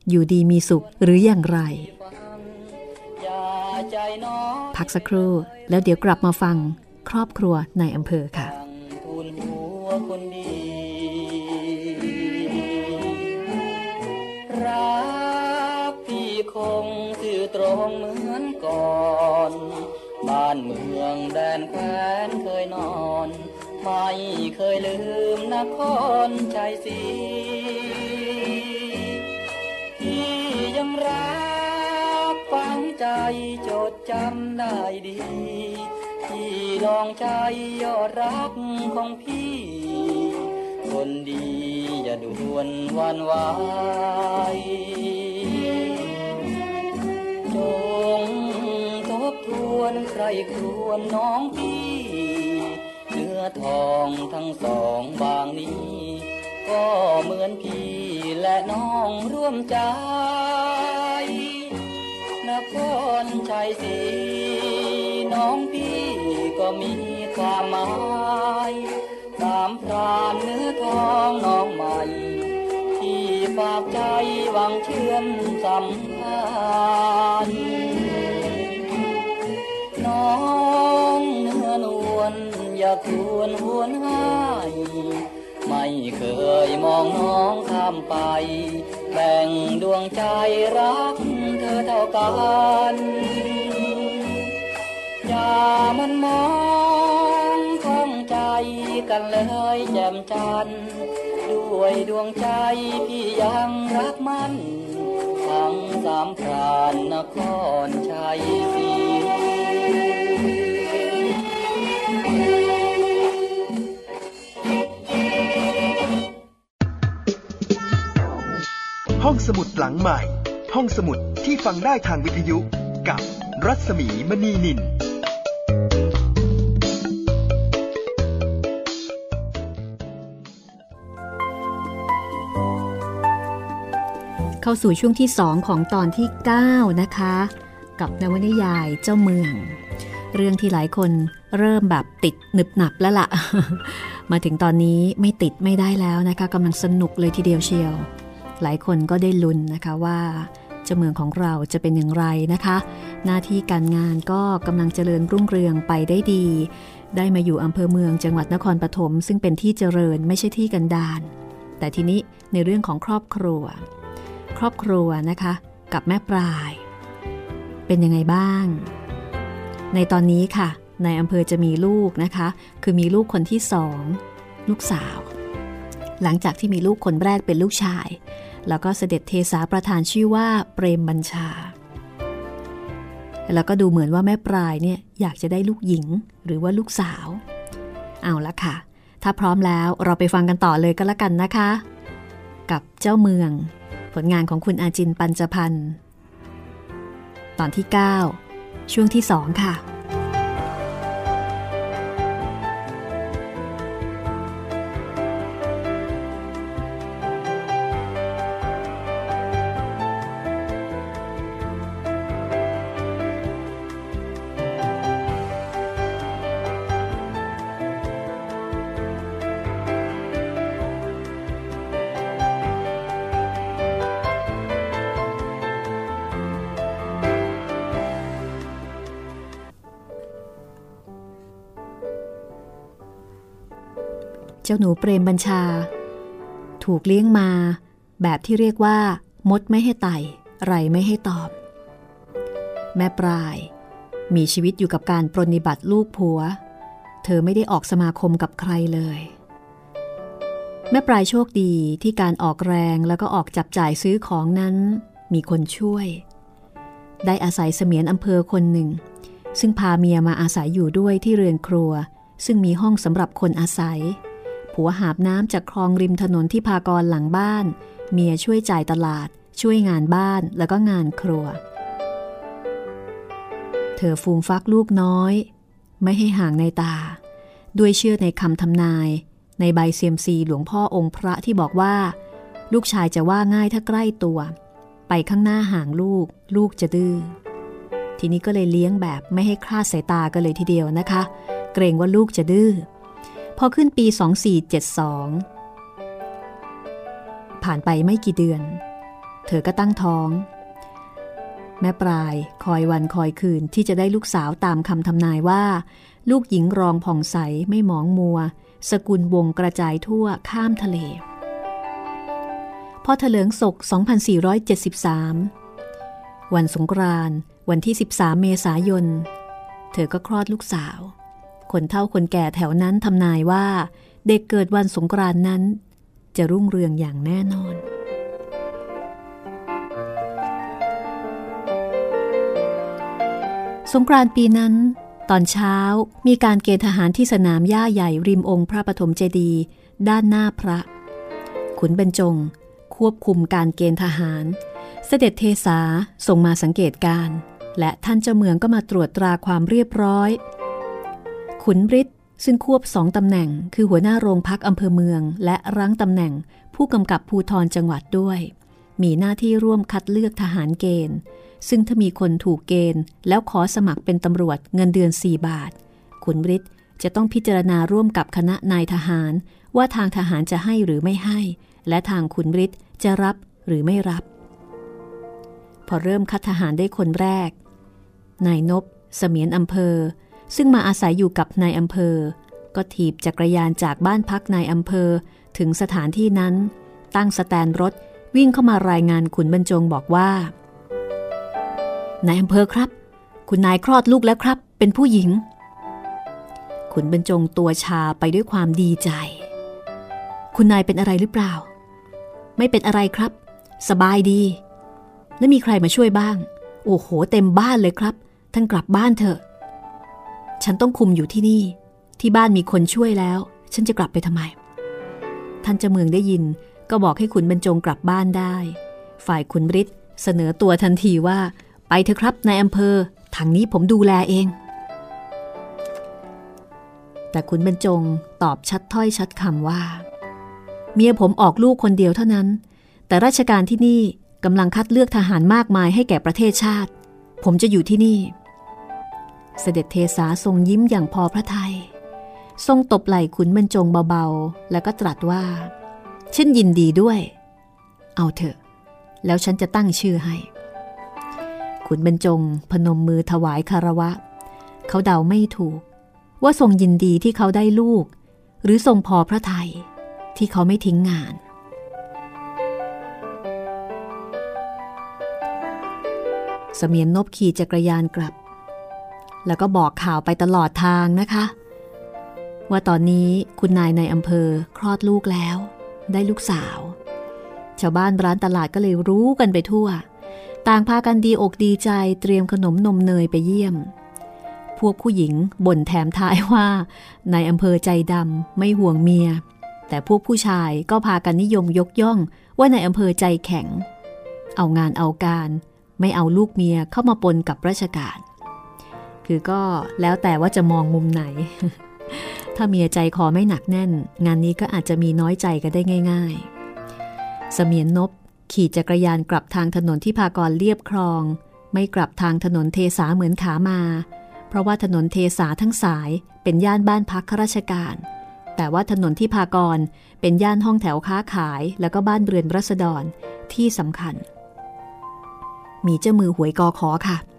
อยู่ดีมีสุขหรืออย่างไร พักสักครู่แล้วเดี๋ยวกลับมาฟังครอบครัวนายอำเภอค่ะ คนดี รักพี่คงสื่อตรงเหมือนก่อนบ้านเมืองแดนแควนเคยนอน ไม่เคยลืมนครชัยศรีที่ยังรักฝังใจจดจำได้ดี ลองใจยอดรักของพี่ คนดีอย่าด่วนวันวายจงทบทวนใครครวนน้องพี่ เนื้อทองทั้งสองบางนี้ ก็เหมือนพี่และน้องร่วมใจนครชัยศรีน้องพี่ ก็มีความหมายสามพรานเนื้อทองน้องใหม่ ที่ฝากใจหวังเชื่อมสัมพันธ์น้องเนื้อนวลอย่าควรหวนหายไม่เคยมองน้องข้ามไป แบ่งดวงใจรักเธอเท่ากันามันมองของใจกันเลยแจ่มจันทร์ด้วยดวงใจพี่ยังรักมัน ทั้งสามพรานนครชัยศรีห้องสมุดหลังใหม่ ห้องสมุดที่ฟังได้ทางวิทยุกับรัศมีมณีนิน เข้าสู่ช่วงที่2ของตอนที่ 9 นะคะ กับนวนิยายเจ้าเมือง เรื่องที่หลายคนเริ่มแบบติดหนึบหนับแล้วละ่ะ มาถึงตอนนี้ไม่ติดไม่ได้แล้วนะคะกำลังสนุกเลยทีเดียวเชียว หลายคนก็ได้ลุ้นนะคะว่าเจ้าเมืองของเราจะเป็นอย่างไรนะคะ หน้าที่การงานก็กำลังเจริญรุ่งเรืองไปได้ดี ได้มาอยู่อำเภอเมืองจังหวัดนครปฐมซึ่งเป็นที่เจริญไม่ใช่ที่กันดารแต่ทีนี้ในเรื่องของครอบครัว ครอบครัวนะคะ กับแม่ปลาย เป็นยังไงบ้าง ในตอนนี้ค่ะในอำเภอจะมีลูกนะคะ คือมีลูกคนที่สองลูกสาว หลังจากที่มีลูกคนแรกเป็นลูกชาย แล้วก็เสด็จเทสาประธานชื่อว่าเปรมบัญชา แล้วก็ดูเหมือนว่าแม่ปลายเนี่ยอยากจะได้ลูกหญิงหรือว่าลูกสาว เอาละค่ะ ถ้าพร้อมแล้วเราไปฟังกันต่อเลยก็แล้วกันนะคะ กับเจ้าเมือง ผลงานของคุณอาจินปัญจพันธ์ ตอนที่ 9 ช่วงที่ 2 ค่ะ จ้าหนูเปรมบัญชา ถูกเลี้ยงมา แบบที่เรียกว่า มดไม่ให้ไต่ไรไม่ให้ตอบ แม่ปลาย มีชีวิตอยู่กับการปรนนิบัติลูกผัว เธอไม่ได้ออกสมาคมกับใครเลย แม่ปลายโชคดีที่การออกแรงแล้วก็ออกจับจ่ายซื้อของนั้นมีคนช่วย ได้อาศัยเสมียนอำเภอคนหนึ่ง ซึ่งพาเมียมาอาศัยอยู่ด้วยที่เรือนครัว ซึ่งมีห้องสำหรับคนอาศัย ผัวหาบน้ำจากคลองริมถนนที่พากรหลังบ้าน เมียช่วยจ่ายตลาด ช่วยงานบ้านแล้วก็งานครัว เธอฟูมฟักลูกน้อย ไม่ให้ห่างในตา ด้วยเชื่อในคำทำนาย ในใบเซียมซีหลวงพ่อองค์พระที่บอกว่า ลูกชายจะว่าง่ายถ้าใกล้ตัว ไปข้างหน้าห่างลูก ลูกจะดื้อทีนี้ก็เลยเลี้ยงแบบไม่ให้คลาดสายตากันเลยทีเดียวนะคะ เกรงว่าลูกจะดื้อ พอขึ้นปี 2472 ผ่านไปไม่กี่เดือน เธอก็ตั้งท้อง แม่ปลายคอยวันคอยคืนที่จะได้ลูกสาวตามคำทำนายว่า ลูกหญิงรองผ่องใสไม่หมองมัว สกุลวงกระจายทั่วข้ามทะเล พอเถลิงศก 2473 วันสงกรานต์วันที่ 13 เมษายน เธอก็คลอดลูกสาว คนเฒ่าคนแก่แถวนั้นทำนายว่า เด็กเกิดวันสงกรานนั้น จะรุ่งเรืองอย่างแน่นอน สงกรานปีนั้น ตอนเช้ามีการเกณฑ์ทหารที่สนามหญ้าใหญ่ริมองค์พระปฐมเจดีย์ด้านหน้าพระ ขุนบรรจง ควบคุมการเกณฑ์ทหาร เสด็จเทสาส่งมาสังเกตการ และท่านเจ้าเมืองก็มาตรวจตราความเรียบร้อย ขุนบริษซึ่งควบสองตำแหน่ง คือหัวหน้าโรงพักอำเภอเมือง และรั้งตำแหน่ง ผู้กำกับภูทรจังหวัดด้วย มีหน้าที่ร่วมคัดเลือกทหารเกณฑ์ ซึ่งถ้ามีคนถูกเกณฑ์ แล้วขอสมัครเป็นตำรวจเงินเดือน 4 บาท ขุนบริษจะต้องพิจารณาร่วมกับคณะนายทหาร ว่าทางทหารจะให้หรือไม่ให้ และทางขุนบริษจะรับหรือไม่รับ พอเริ่มคัดทหารได้คนแรกนายนบเสมียนอำเภอ ซึ่งมาอาศัยอยู่กับนายอำเภอ ก็ถีบจักรยานจากบ้านพักนายอำเภอถึงสถานที่นั้น ตั้งสแตนรถวิ่งเข้ามารายงานขุนบรรจงบอกว่านายอำเภอครับ คุณนายคลอดลูกแล้วครับ เป็นผู้หญิง ขุนบรรจงตัวชาไปด้วยความดีใจ คุณนายเป็นอะไรหรือเปล่า ไม่เป็นอะไรครับ สบายดี แล้วมีใครมาช่วยบ้าง โอ้โห เต็มบ้านเลยครับ ท่านกลับบ้านเถอะ ฉันต้องคุมอยู่ที่นี่ ที่บ้านมีคนช่วยแล้ว ฉันจะกลับไปทำไม ท่านเจ้าเมืองได้ยินก็บอกให้ขุนบรรจงกลับบ้านได้ ฝ่ายขุนบริษเสนอตัวทันทีว่า ไปเถอะครับนายอำเภอทางนี้ผมดูแลเอง แต่ขุนบรรจงตอบชัดถ้อยชัดคำว่า เมียผมออกลูกคนเดียวเท่านั้น แต่ราชการที่นี่กำลังคัดเลือกทหารมากมายให้แก่ประเทศชาติ ผมจะอยู่ที่นี่ เสด็จเทสาทรงยิ้มอย่างพอพระทยัยทรงตบไหล่ขุนบรรจงเบาๆ แล้วก็ตรัสว่า ฉันยินดีด้วย เอาเถอะ แล้วฉันจะตั้งชื่อให้ ขุนบรรจงพนมมือถวายคารวะ เขาเดาไม่ถูก ว่าทรงยินดีที่เขาได้ลูก หรือทรงพอพระทยัยที่เขาไม่ทิ้งงานสมียนนบขี่จักรยานกลับ แล้วก็บอกข่าวไปตลอดทางนะคะ ว่าตอนนี้คุณนายในอำเภอคลอดลูกแล้ว ได้ลูกสาว ชาวบ้านร้านตลาดก็เลยรู้กันไปทั่ว ต่างพากันดีอกดีใจเตรียมขนมนมเนยไปเยี่ยม พวกผู้หญิงบ่นแถมท้ายว่าในอำเภอใจดำไม่ห่วงเมีย แต่พวกผู้ชายก็พากันนิยมยกย่อง ว่าในอำเภอใจแข็ง เอางานเอาการ ไม่เอาลูกเมียเข้ามาปนกับราชการ คือก็แล้วแต่ว่าจะมองมุมไหน ถ้าเมียใจคอไม่หนักแน่น งานนี้ก็อาจจะมีน้อยใจกันได้ง่าย ๆ เสมียนนบขี่จักรยานกลับทางถนนที่พากรเรียบคลอง ไม่กลับทางถนนเทสาเหมือนขามา เพราะว่าถนนเทสาทั้งสายเป็นย่านบ้านพักข้าราชการ แต่ว่าถนนที่พากรเป็นย่านห้องแถวค้าขายแล้วก็บ้านเรือนรัษฎรที่สำคัญ มีเจ้ามือหวยกอขอค่ะเ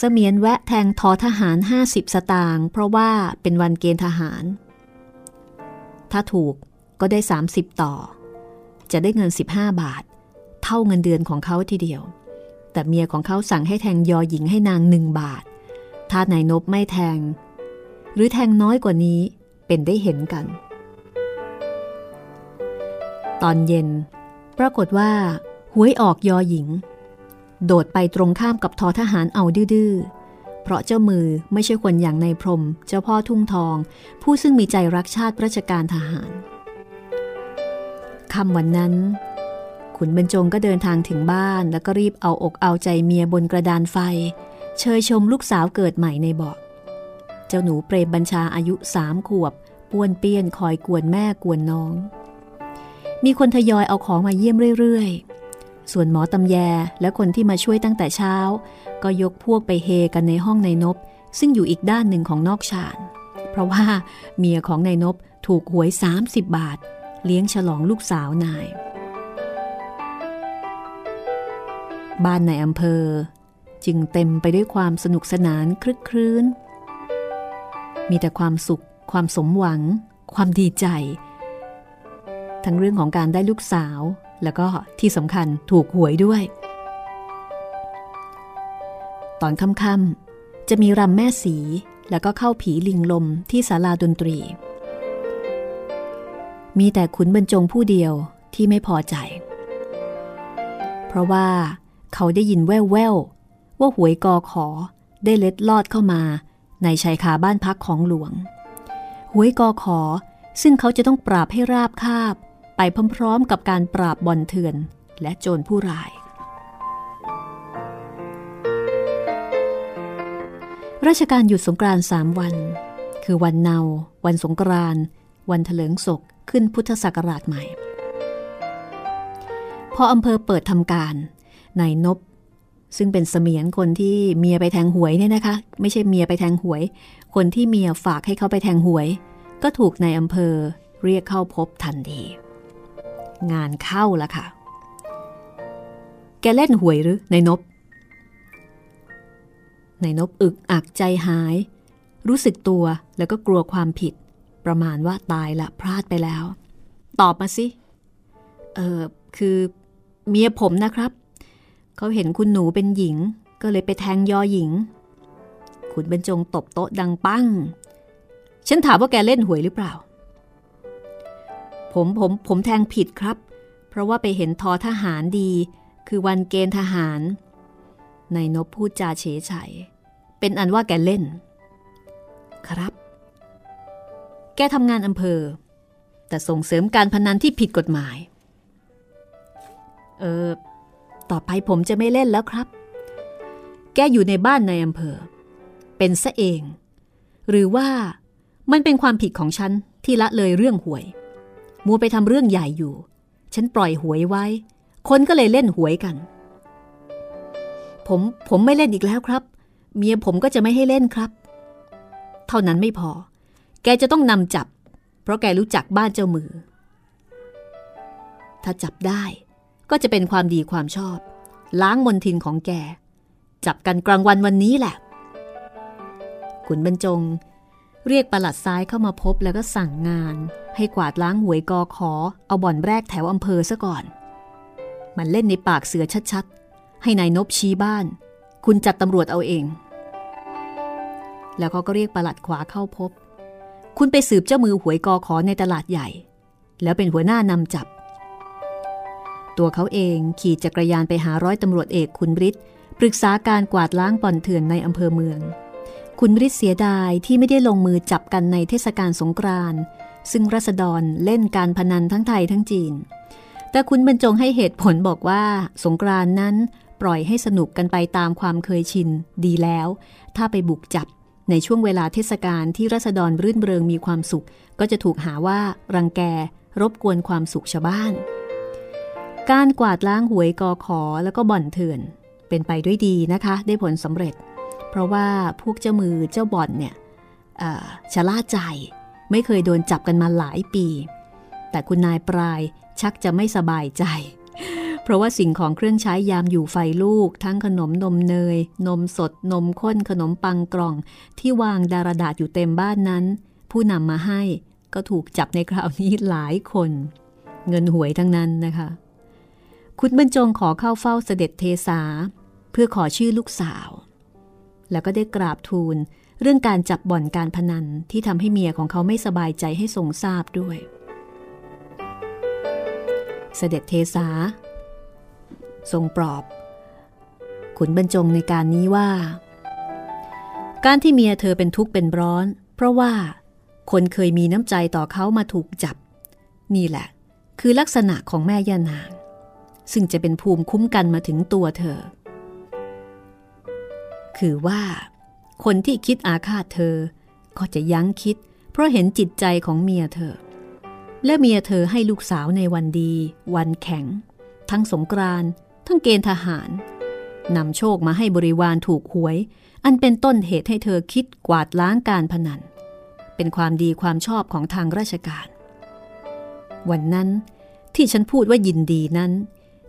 สมียนแวะแทงทอทหาร 50 สตางค์เพราะว่าเป็นวันเกณฑ์ทหาร ถ้าถูกก็ได้ 30 ต่อ จะได้เงิน 15 บาท เท่าเงินเดือนของเขาทีเดียว แต่เมียของเขาสั่งให้แทงยอหญิงให้นางหนึ่งบาท ถ้านายนบไม่แทง หรือแทงน้อยกว่านี้เป็นได้เห็นกัน ตอนเย็น ปรากฏว่าหวยออกยอหญิง โดดไปตรงข้ามกับทอทหารเอาดื้อเพราะเจ้ามือไม่ใช่คนอย่างในพรม เจ้าพ่อทุ่งทอง ผู้ซึ่งมีใจรักชาติราชการทหารคำวันนั้น ขุนบรรจงก็เดินทางถึงบ้านแล้วก็รีบเอาอกเอาใจเมียบนกระดานไฟ เชยชมลูกสาวเกิดใหม่ในเบาะเจ้าหนูเปรมบัญชาอายุสามขวบ ป้วนเปี้ยนคอยกวนแม่กวนน้อง มีคนทยอยเอาของมาเยี่ยมเรื่อยๆ ส่วนหมอตำแยและคนที่มาช่วยตั้งแต่เช้า ก็ยกพวกไปเฮกันในห้องในนบ ซึ่งอยู่อีกด้านหนึ่งของนอกชาน เพราะว่าเมียของนายนบถูกหวย 30 บาท เลี้ยงฉลองลูกสาวนาย บ้านในอำเภอ จึงเต็มไปด้วยความสนุกสนานคลึกครื้น มีแต่ความสุข ความสมหวัง ความดีใจ ทั้งเรื่องของการได้ลูกสาว แล้วก็ที่สำคัญถูกหวยด้วย ตอนค่ำๆจะมีรำแม่สี แล้วก็เข้าผีลิงลมที่ศาลาดนตรี มีแต่ขุนบรรจงผู้เดียวที่ไม่พอใจ เพราะว่าเขาได้ยินแว่วๆ ว่าหวยกอขอได้เล็ดลอดเข้ามาในชายคาบ้านพักของหลวง หวยกอขอซึ่งเขาจะต้องปราบให้ราบคาบ ไปพร้อมๆกับการปราบบอลเถื่อน และโจรผู้ร้าย ราชการหยุดสงกรานต์สามวัน คือวันเนา วันสงกรานต์วันเถลิงศกขึ้นพุทธศักราชใหม่ พออำเภอเปิดทำการนายนบซึ่งเป็นเสมียนคนที่เมียไปแทงหวยเนี่ยนะคะ ไม่ใช่เมียไปแทงหวย คนที่เมียฝากให้เขาไปแทงหวย ก็ถูกนายอำเภอเรียกเข้าพบทันที งานเข้าละค่ะ แกเล่นหวยหรือนายนบนายนบอึกอักใจหาย รู้สึกตัวแล้วก็กลัวความผิด ประมาณว่าตายละพลาดไปแล้ว ตอบมาสิ เออคือเมียผมนะครับ เขาเห็นคุณหนูเป็นหญิง ก็เลยไปแทงยอหญิงขุนบรรจงตบโต๊ะดังปั้ง ฉันถามว่าแกเล่นหวยหรือเปล่า ผมผมผมแทงผิดครับ เพราะว่าไปเห็นทอทหารดี คือวันเกณฑ์ทหาร นายนบพูดจาเฉยไฉเป็นอันว่าแกเล่น ครับ แกทำงานอำเภอ แต่ส่งเสริมการพนันที่ผิดกฎหมาย เออ ต่อไปผมจะไม่เล่นแล้วครับ แกอยู่ในบ้านในอำเภอ เป็นซะเอง หรือว่ามันเป็นความผิดของฉันที่ละเลยเรื่องหวย มัวไปทำเรื่องใหญ่อยู่ ฉันปล่อยหวยไว้ คนก็เลยเล่นหวยกัน ผมผมไม่เล่นอีกแล้วครับ เมียผมก็จะไม่ให้เล่นครับ เท่านั้นไม่พอ แกจะต้องนำจับ เพราะแกรู้จักบ้านเจ้ามือ ถ้าจับได้ก็จะเป็นความดีความชอบ ล้างมนทินของแก จับกันกลางวันวันนี้แหละ ขุนบรรจง เรียกประหลัดซ้ายเข้ามาพบแล้วก็สั่งงาน ให้กวาดล้างหวยกอขอ เอาบ่อนแรกแถวอำเภอซะก่อน มันเล่นในปากเสือชัดๆ ให้นายนบชี้บ้าน คุณจัดตำรวจเอาเอง แล้วเขาก็เรียกประหลัดขวาเข้าพบ คุณไปสืบเจ้ามือหวยกอขอในตลาดใหญ่ แล้วเป็นหัวหน้านำจับ ตัวเขาเองขี่จักรยานไปหาร้อยตำรวจเอกคุณฤทธิ์ปรึกษาการกวาดล้างบ่อนเถื่อนในอำเภอเมือง คุณฤทธิ์เสียดายที่ไม่ได้ลงมือจับกันในเทศกาลสงกรานต์ซึ่งรัษฎรเล่นการพนันทั้งไทยทั้งจีน แต่คุณบรรจงให้เหตุผลบอกว่าสงกรานต์นั้นปล่อยให้สนุกกันไปตามความเคยชินดีแล้ว ถ้าไปบุกจับในช่วงเวลาเทศกาลที่รัษฎรรื่นเริงมีความสุข ก็จะถูกหาว่ารังแก รบกวนความสุขชาวบ้าน การกวาดล้างหวยกอขอแล้วก็บ่อนเถื่อน เป็นไปด้วยดีนะคะ ได้ผลสำเร็จ เพราะว่าพวกเจ้ามือเจ้าบ่อนเนี่ยชะล่าใจไม่เคยโดนจับกันมาหลายปี แต่คุณนายปลายชักจะไม่สบายใจ เพราะว่าสิ่งของเครื่องใช้ยามอยู่ไฟลูก ทั้งขนมนมเนย นมสดนมข้นขนมปังกล่อง ที่วางดารดาษอยู่เต็มบ้านนั้น ผู้นำมาให้ก็ถูกจับในคราวนี้หลายคน เงินหวยทั้งนั้นนะคะ คุณบรรจงขอเข้าเฝ้าเสด็จเทสา เพื่อขอชื่อลูกสาว แล้วก็ได้กราบทูล เรื่องการจับบ่อนการพนันที่ทำให้เมียของเขาไม่สบายใจให้ทรงทราบด้วย เสด็จเทสา ทรงปลอบ ขุนบรรจงในการนี้ว่า การที่เมียเธอเป็นทุกข์เป็นร้อน เพราะว่าคนเคยมีน้ำใจต่อเขามาถูกจับ นี่แหละ คือลักษณะของแม่ย่านาง ซึ่งจะเป็นภูมิคุ้มกันมาถึงตัวเธอ คือว่า คนที่คิดอาฆาตเธอ ก็จะยั้งคิด เพราะเห็นจิตใจของเมียเธอ และเมียเธอให้ลูกสาวในวันดี วันแข็ง ทั้งสงกรานทั้งเกณฑ์ทหารนำโชคมาให้บริวารถูกหวย อันเป็นต้นเหตุให้เธอคิดกวาดล้างการพนัน เป็นความดีความชอบของทางราชการ วันนั้นที่ฉันพูดว่ายินดีนั้น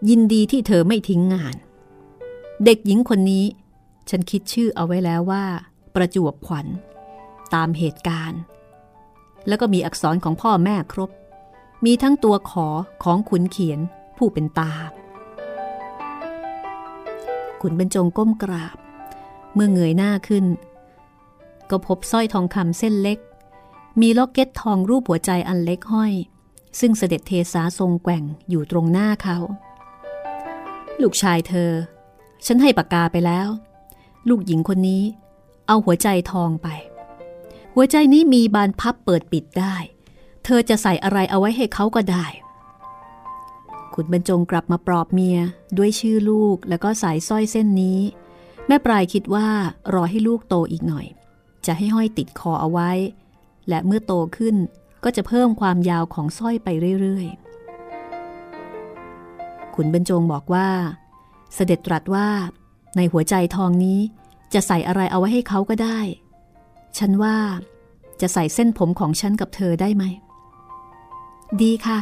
ยินดีที่เธอไม่ทิ้งงาน เด็กหญิงคนนี้ ฉันคิดชื่อเอาไว้แล้วว่า ประจวบขวัญ ตามเหตุการณ์ แล้วก็มีอักษรของพ่อแม่ครบ มีทั้งตัวขอของขุนเขียนผู้เป็นตา ขุนบรรจงก้มกราบ เมื่อเงยหน้าขึ้น ก็พบสร้อยทองคำเส้นเล็ก มีล็อกเก็ตทองรูปหัวใจอันเล็กห้อย ซึ่งเสด็จเทสาทรงแกว่งอยู่ตรงหน้าเขา ลูกชายเธอ ฉันให้ปากกาไปแล้ว ลูกหญิงคนนี้ เอาหัวใจทองไป หัวใจนี้มีบานพับเปิดปิดได้ เธอจะใส่อะไรเอาไว้ให้เขาก็ได้ ขุนบรรจงกลับมาปลอบเมียด้วยชื่อลูกแล้วก็สายสร้อยเส้นนี้ แม่ปลายคิดว่ารอให้ลูกโตอีกหน่อย จะให้ห้อยติดคอเอาไว้ และเมื่อโตขึ้นก็จะเพิ่มความยาวของสร้อยไปเรื่อยๆ ขุนบรรจงบอกว่า เสด็จตรัสว่า ในหัวใจทองนี้จะใส่อะไรเอาไว้ให้เขาก็ได้ ฉันว่าจะใส่เส้นผมของฉันกับเธอได้ไหม ดีค่ะ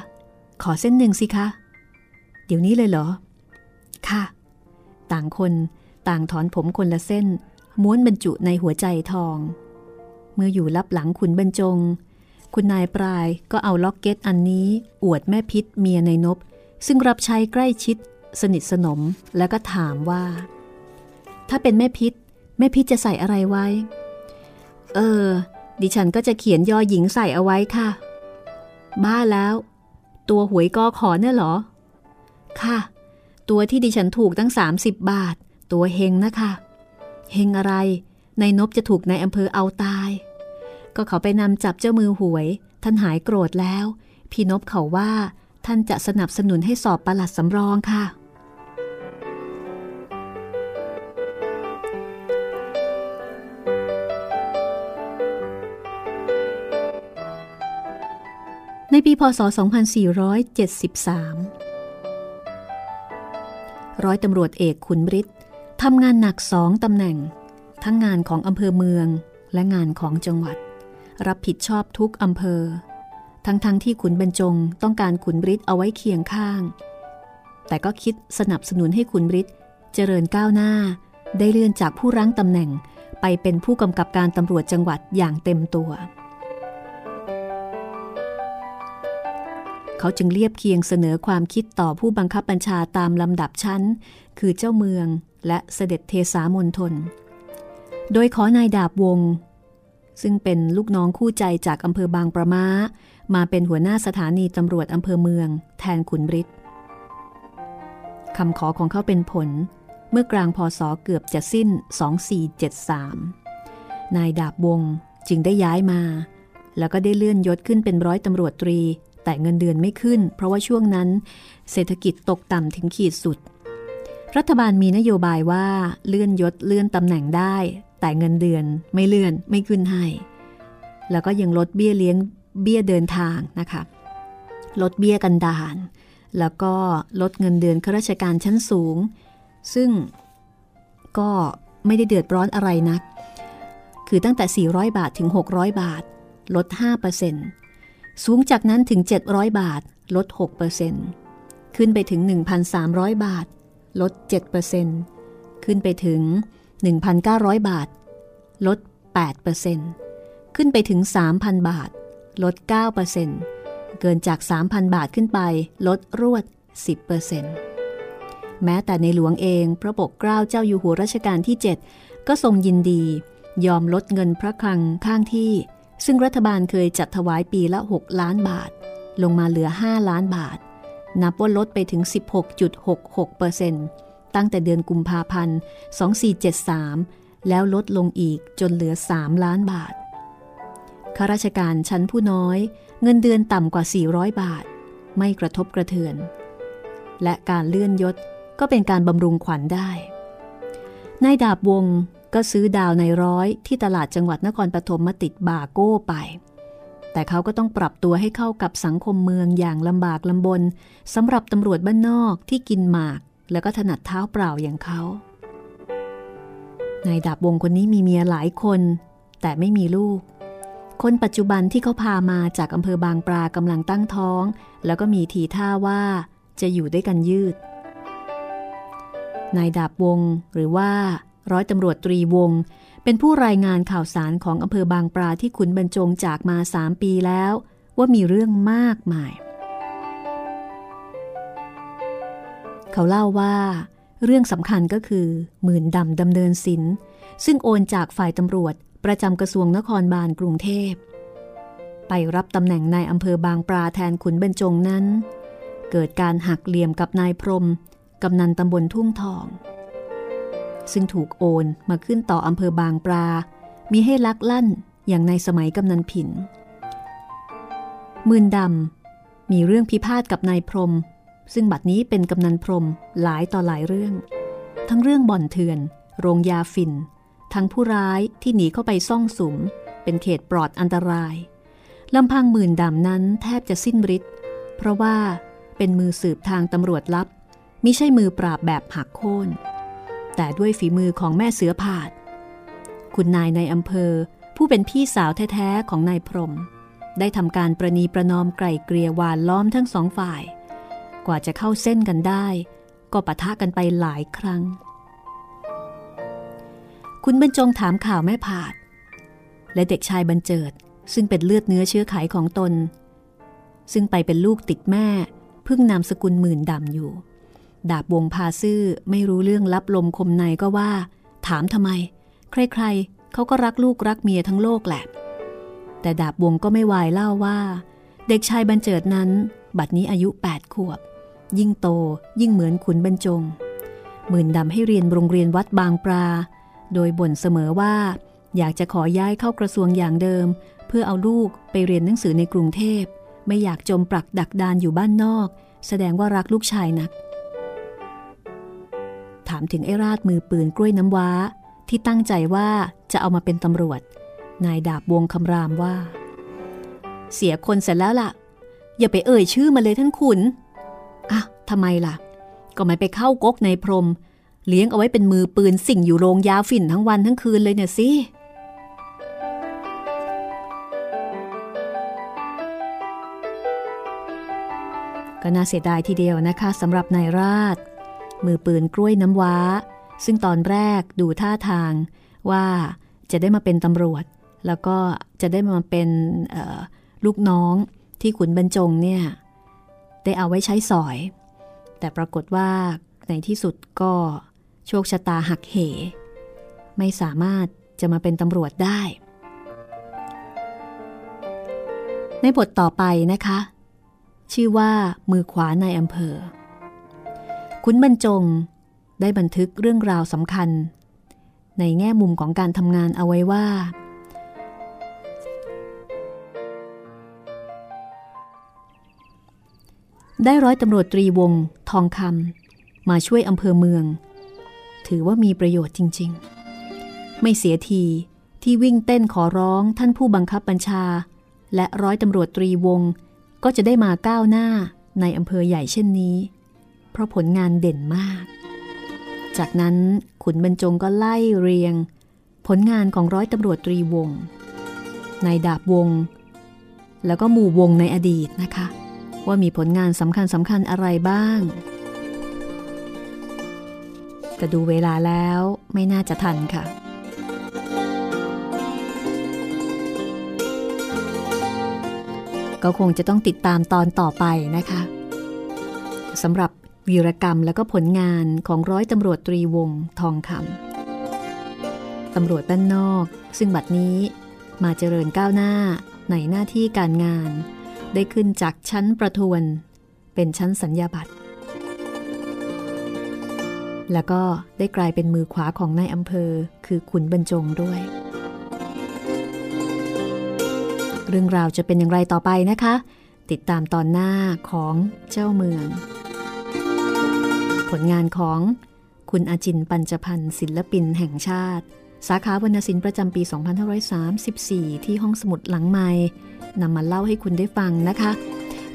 ขอเส้นหนึ่งสิคะ เดี๋ยวนี้เลยเหรอ ค่ะ ต่างคนต่างถอนผมคนละเส้น ม้วนบรรจุในหัวใจทอง เมื่ออยู่รับหลังขุนบรรจง คุณนายปลายก็เอาล็อกเก็ตอันนี้อวดแม่พิษเมียในนบ ซึ่งรับใช้ใกล้ชิด สนิทสนมแล้วก็ถามว่า ถ้าเป็นแม่พิษแม่พิษจะใส่อะไรไว้ เออ ดิฉันก็จะเขียนยอหญิงใส่เอาไว้ค่ะ บ้าแล้ว ตัวหวยกอขอเนี่ยหรอ ค่ะ ตัวที่ดิฉันถูกตั้ง 30 บาท ตัวเฮงนะคะเฮงอะไร ในนบจะถูกในอำเภอเอาตาย ก็เขาไปนำจับเจ้ามือหวย ท่านหายโกรธแล้ว พี่นบเขาว่าท่านจะสนับสนุนให้สอบประหลัดสำรองค่ะ ในปีพศ 2473 ร้อยตำรวจเอกขุนบริษทำงานหนักสองตำแหน่ง ทั้งงานของอำเภอเมืองและงานของจังหวัด รับผิดชอบทุกอำเภอ ทั้งๆทที่ขุนบรรจงต้องการขุนบริษเอาไว้เคียงข้าง แต่ก็คิดสนับสนุนให้ขุนบริษเจริญก้าวหน้า ได้เลื่อนจากผู้รั้งตำแหน่งไปเป็นผู้กำกับการตำรวจจังหวัดอย่างเต็มตัว เขาจึงเรียบเคียงเสนอความคิดต่อผู้บังคับบัญชาตามลำดับชั้น คือเจ้าเมืองและเสด็จเทสามนทน โดยขอนายดาบวง ซึ่งเป็นลูกน้องคู่ใจจากอำเภอบางประมา มาเป็นหัวหน้าสถานีตำรวจอำเภอเมือง แทนขุนบริษคำขอของเขาเป็นผล เมื่อกลางพศเกือบจะสิ้น 2473 นายดาบวงจึงได้ย้ายมา แล้วก็ได้เลื่อนยศขึ้นเป็นร้อยตำรวจตรี แต่เงินเดือนไม่ขึ้น เพราะว่าช่วงนั้น เศรษฐกิจตกต่ำถึงขีดสุด รัฐบาลมีนโยบายว่าเลื่อนยศเลื่อนตำแหน่งได้ แต่เงินเดือนไม่เลื่อนไม่ขึ้นให้ แล้วก็ยังลดเบี้ยเลี้ยงเบี้ยเดินทางนะคะลดเบี้ยกันดานแล้วก็ลดเงินเดือนข้าราชการชั้นสูง ซึ่งก็ไม่ได้เดือดร้อนอะไรนัก คือตั้งแต่ 400 บาทถึง 600 บาท ลด 5% สูงจากนั้นถึง 700 บาท ลด 6%ขึ้นไปถึง 1,300 บาท ลด 7%ขึ้นไปถึง 1,900 บาท ลด 8%ขึ้นไปถึง 3,000 บาท ลด 9%เกินจาก 3,000 บาทขึ้นไป ลดรวด 10%แม้แต่ในหลวงเองพระปกเกล้าเจ้าอยู่หัวรัชกาลที่ 7 ก็ทรงยินดี ยอมลดเงินพระคลังข้างที่ ซึ่งรัฐบาลเคยจัดถวายปีละ 6 ล้านบาท ลงมาเหลือ 5 ล้านบาท นับว่าลดไปถึง 16.66%ตั้งแต่เดือนกุมภาพันธ์ 2473 แล้วลดลงอีกจนเหลือ 3 ล้านบาท ข้าราชการชั้นผู้น้อย เงินเดือนต่ำกว่า 400 บาท ไม่กระทบกระเทือน และการเลื่อนยศก็เป็นการบำรุงขวัญได้นายดาบวง ก็ซื้อดาวในร้อยที่ตลาดจังหวัดนครปฐมมาติดบาโก้ไป แต่เขาก็ต้องปรับตัวให้เข้ากับสังคมเมืองอย่างลำบากลำบนสำหรับตำรวจบ้านนอกที่กินหมาก แล้วก็ถนัดเท้าเปล่าอย่างเขา นายดาบวงคนนี้มีเมียหลายคน แต่ไม่มีลูก คนปัจจุบันที่เขาพามาจากอำเภอบางปลากำลังตั้งท้อง แล้วก็มีทีท่าว่าจะอยู่ด้วยกันยืดนายดาบวงหรือว่า ร้อยตำรวจตรีวง เป็นผู้รายงานข่าวสารของอำเภอบางปลาที่ขุนบรรจงจากมาสามปีแล้ว ว่ามีเรื่องมากมาย เขาเล่าว่า เรื่องสำคัญก็คือ หมื่นดำดำเนินศิลป์ซึ่งโอนจากฝ่ายตำรวจประจำกระทรวงนครบาลกรุงเทพ ไปรับตำแหน่งนายอำเภอบางปลาแทนขุนบรรจงนั้น เกิดการหักเหลี่ยมกับนายพรมกำนันตำบลทุ่งทอง ซึ่งถูกโอนมาขึ้นต่ออำเภอบางปลา มีให้ลักลั่นอย่างในสมัยกำนันผินมื่นดำมีเรื่องพิพาทกับนายพรม ซึ่งบัดนี้เป็นกำนันพรมหลายต่อหลายเรื่อง ทั้งเรื่องบ่อนเถื่อน โรงยาฝิ่น ทั้งผู้ร้ายที่หนีเข้าไปซ่องสุม เป็นเขตปลอดอันตรายลำพังหมื่นดำนั้นแทบจะสิ้นฤทธิ์เพราะว่าเป็นมือสืบทางตำรวจลับ มิใช่มือปราบแบบหักโค่น แต่ด้วยฝีมือของแม่เสือผาด คุณนายในอำเภอผู้เป็นพี่สาวแท้ๆของนายพรม ได้ทำการประนีประนอมไกล่เกลียวานล้อมทั้งสองฝ่าย กว่าจะเข้าเส้นกันได้ ก็ปะทะกันไปหลายครั้ง คุณบรรจงถามข่าวแม่ผาด และเด็กชายบรรเจิดซึ่งเป็นเลือดเนื้อเชื้อไขของตน ซึ่งไปเป็นลูกติดแม่เพิ่งนามสกุลหมื่นดำอยู่ ดาบวงพาซื่อไม่รู้เรื่องลับลมคมในก็ว่า ถามทำไม ใครๆเขาก็รักลูกรักเมียทั้งโลกแหละ แต่ดาบวงก็ไม่วายเล่าว่า เด็กชายบรรเจิดนั้น บัดนี้อายุ 8 ขวบ ยิ่งโตยิ่งเหมือนขุนบรรจง หมื่นดำให้เรียนโรงเรียนวัดบางปลา โดยบ่นเสมอว่า อยากจะขอย้ายเข้ากระทรวงอย่างเดิม เพื่อเอาลูกไปเรียนหนังสือในกรุงเทพ ไม่อยากจมปลักดักดานอยู่บ้านนอก แสดงว่ารักลูกชายนัก ถามถึงไอ้ราดมือปืนกล้วยน้ำว้า ที่ตั้งใจว่าจะเอามาเป็นตำรวจ นายดาบวงคำรามว่า เสียคนเสร็จแล้วล่ะ อย่าไปเอ่ยชื่อมาเลยท่านขุนอะทำไมล่ะ ก็ไม่ไปเข้ากกในพรม เลี้ยงเอาไว้เป็นมือปืนสิ่งอยู่โรงยาฝิ่นทั้งวันทั้งคืนเลยเนี่ยสิก็น่าเสียดายทีเดียวนะคะสำหรับนายราช มือปืนกล้วยน้ำว้า ซึ่งตอนแรกดูท่าทางว่าจะได้มาเป็นตำรวจ แล้วก็จะได้มาเป็นลูกน้องที่ขุนบรรจงเนี่ยได้เอาไว้ใช้สอย แต่ปรากฏว่าในที่สุดก็โชคชะตาหักเห ไม่สามารถจะมาเป็นตำรวจได้ ในบทต่อไปนะคะ ชื่อว่ามือขวาในอำเภอ คุณบรรจง ได้บันทึกเรื่องราวสำคัญ ในแง่มุมของการทำงานเอาไว้ว่า ได้ร้อยตำรวจตรีวง ทองคำมาช่วยอำเภอเมือง ถือว่ามีประโยชน์จริง ๆ ไม่เสียทีที่วิ่งเต้นขอร้องท่านผู้บังคับบัญชา และร้อยตำรวจตรีวง ก็จะได้มาก้าวหน้าในอำเภอใหญ่เช่นนี้ เพราะผลงานเด่นมาก จากนั้นขุนบรรจงก็ไล่เรียง ผลงานของร้อยตำรวจตรีวงนายดาบวง แล้วก็หมู่วงในอดีตนะคะ ว่ามีผลงานสำคัญสำคัญอะไรบ้าง แต่ดูเวลาแล้วไม่น่าจะทันค่ะก็คงจะต้องติดตามตอนต่อไปนะคะสำหรับ วีรกรรมและก็ผลงานของร้อยตำรวจตรีวงทองคำตำรวจด้านนอก ซึ่งบัดนี้มาเจริญก้าวหน้าในหน้าที่การงาน ได้ขึ้นจากชั้นประทวน เป็นชั้นสัญญาบัตรแล้วก็ได้กลายเป็นมือขวาของนายอำเภอคือขุนบรรจงด้วย เรื่องราวจะเป็นอย่างไรต่อไปนะคะ ติดตามตอนหน้าของเจ้าเมือง ลงานของคุณอาจินปัญจพันธ์ศิลปินแห่งชาติ สาขาวรรณศิลป์ประจำปี 2534 ที่ห้องสมุดหลังไม้นำมาเล่าให้คุณได้ฟังนะคะ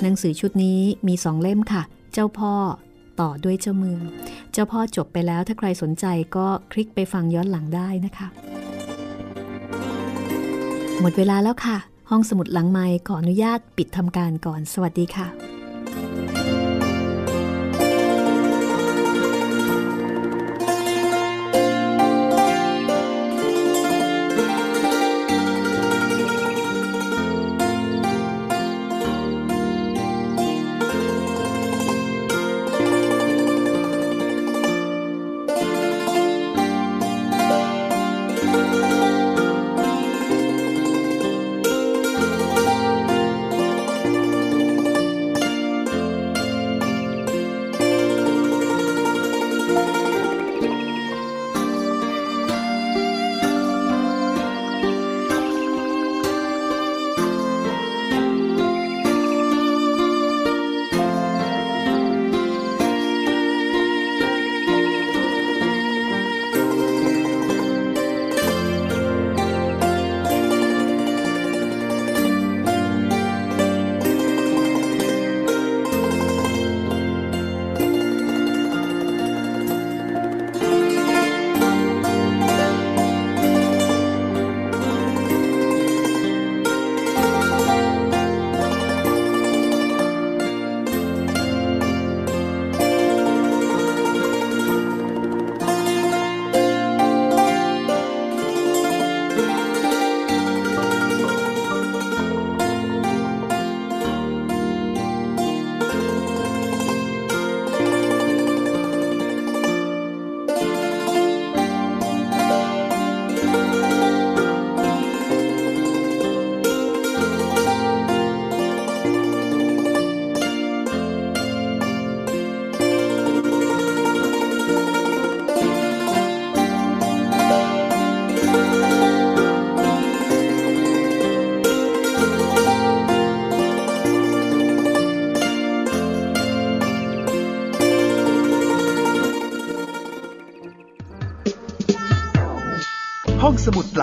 หนังสือชุดนี้มีสองเล่มค่ะ เจ้าพ่อต่อด้วยเจ้าเมือง เจ้าพ่อจบไปแล้วถ้าใครสนใจก็คลิกไปฟังย้อนหลังได้นะคะ หมดเวลาแล้วค่ะ ห้องสมุดหลังไม้ขออนุญาตปิดทำการก่อน สวัสดีค่ะ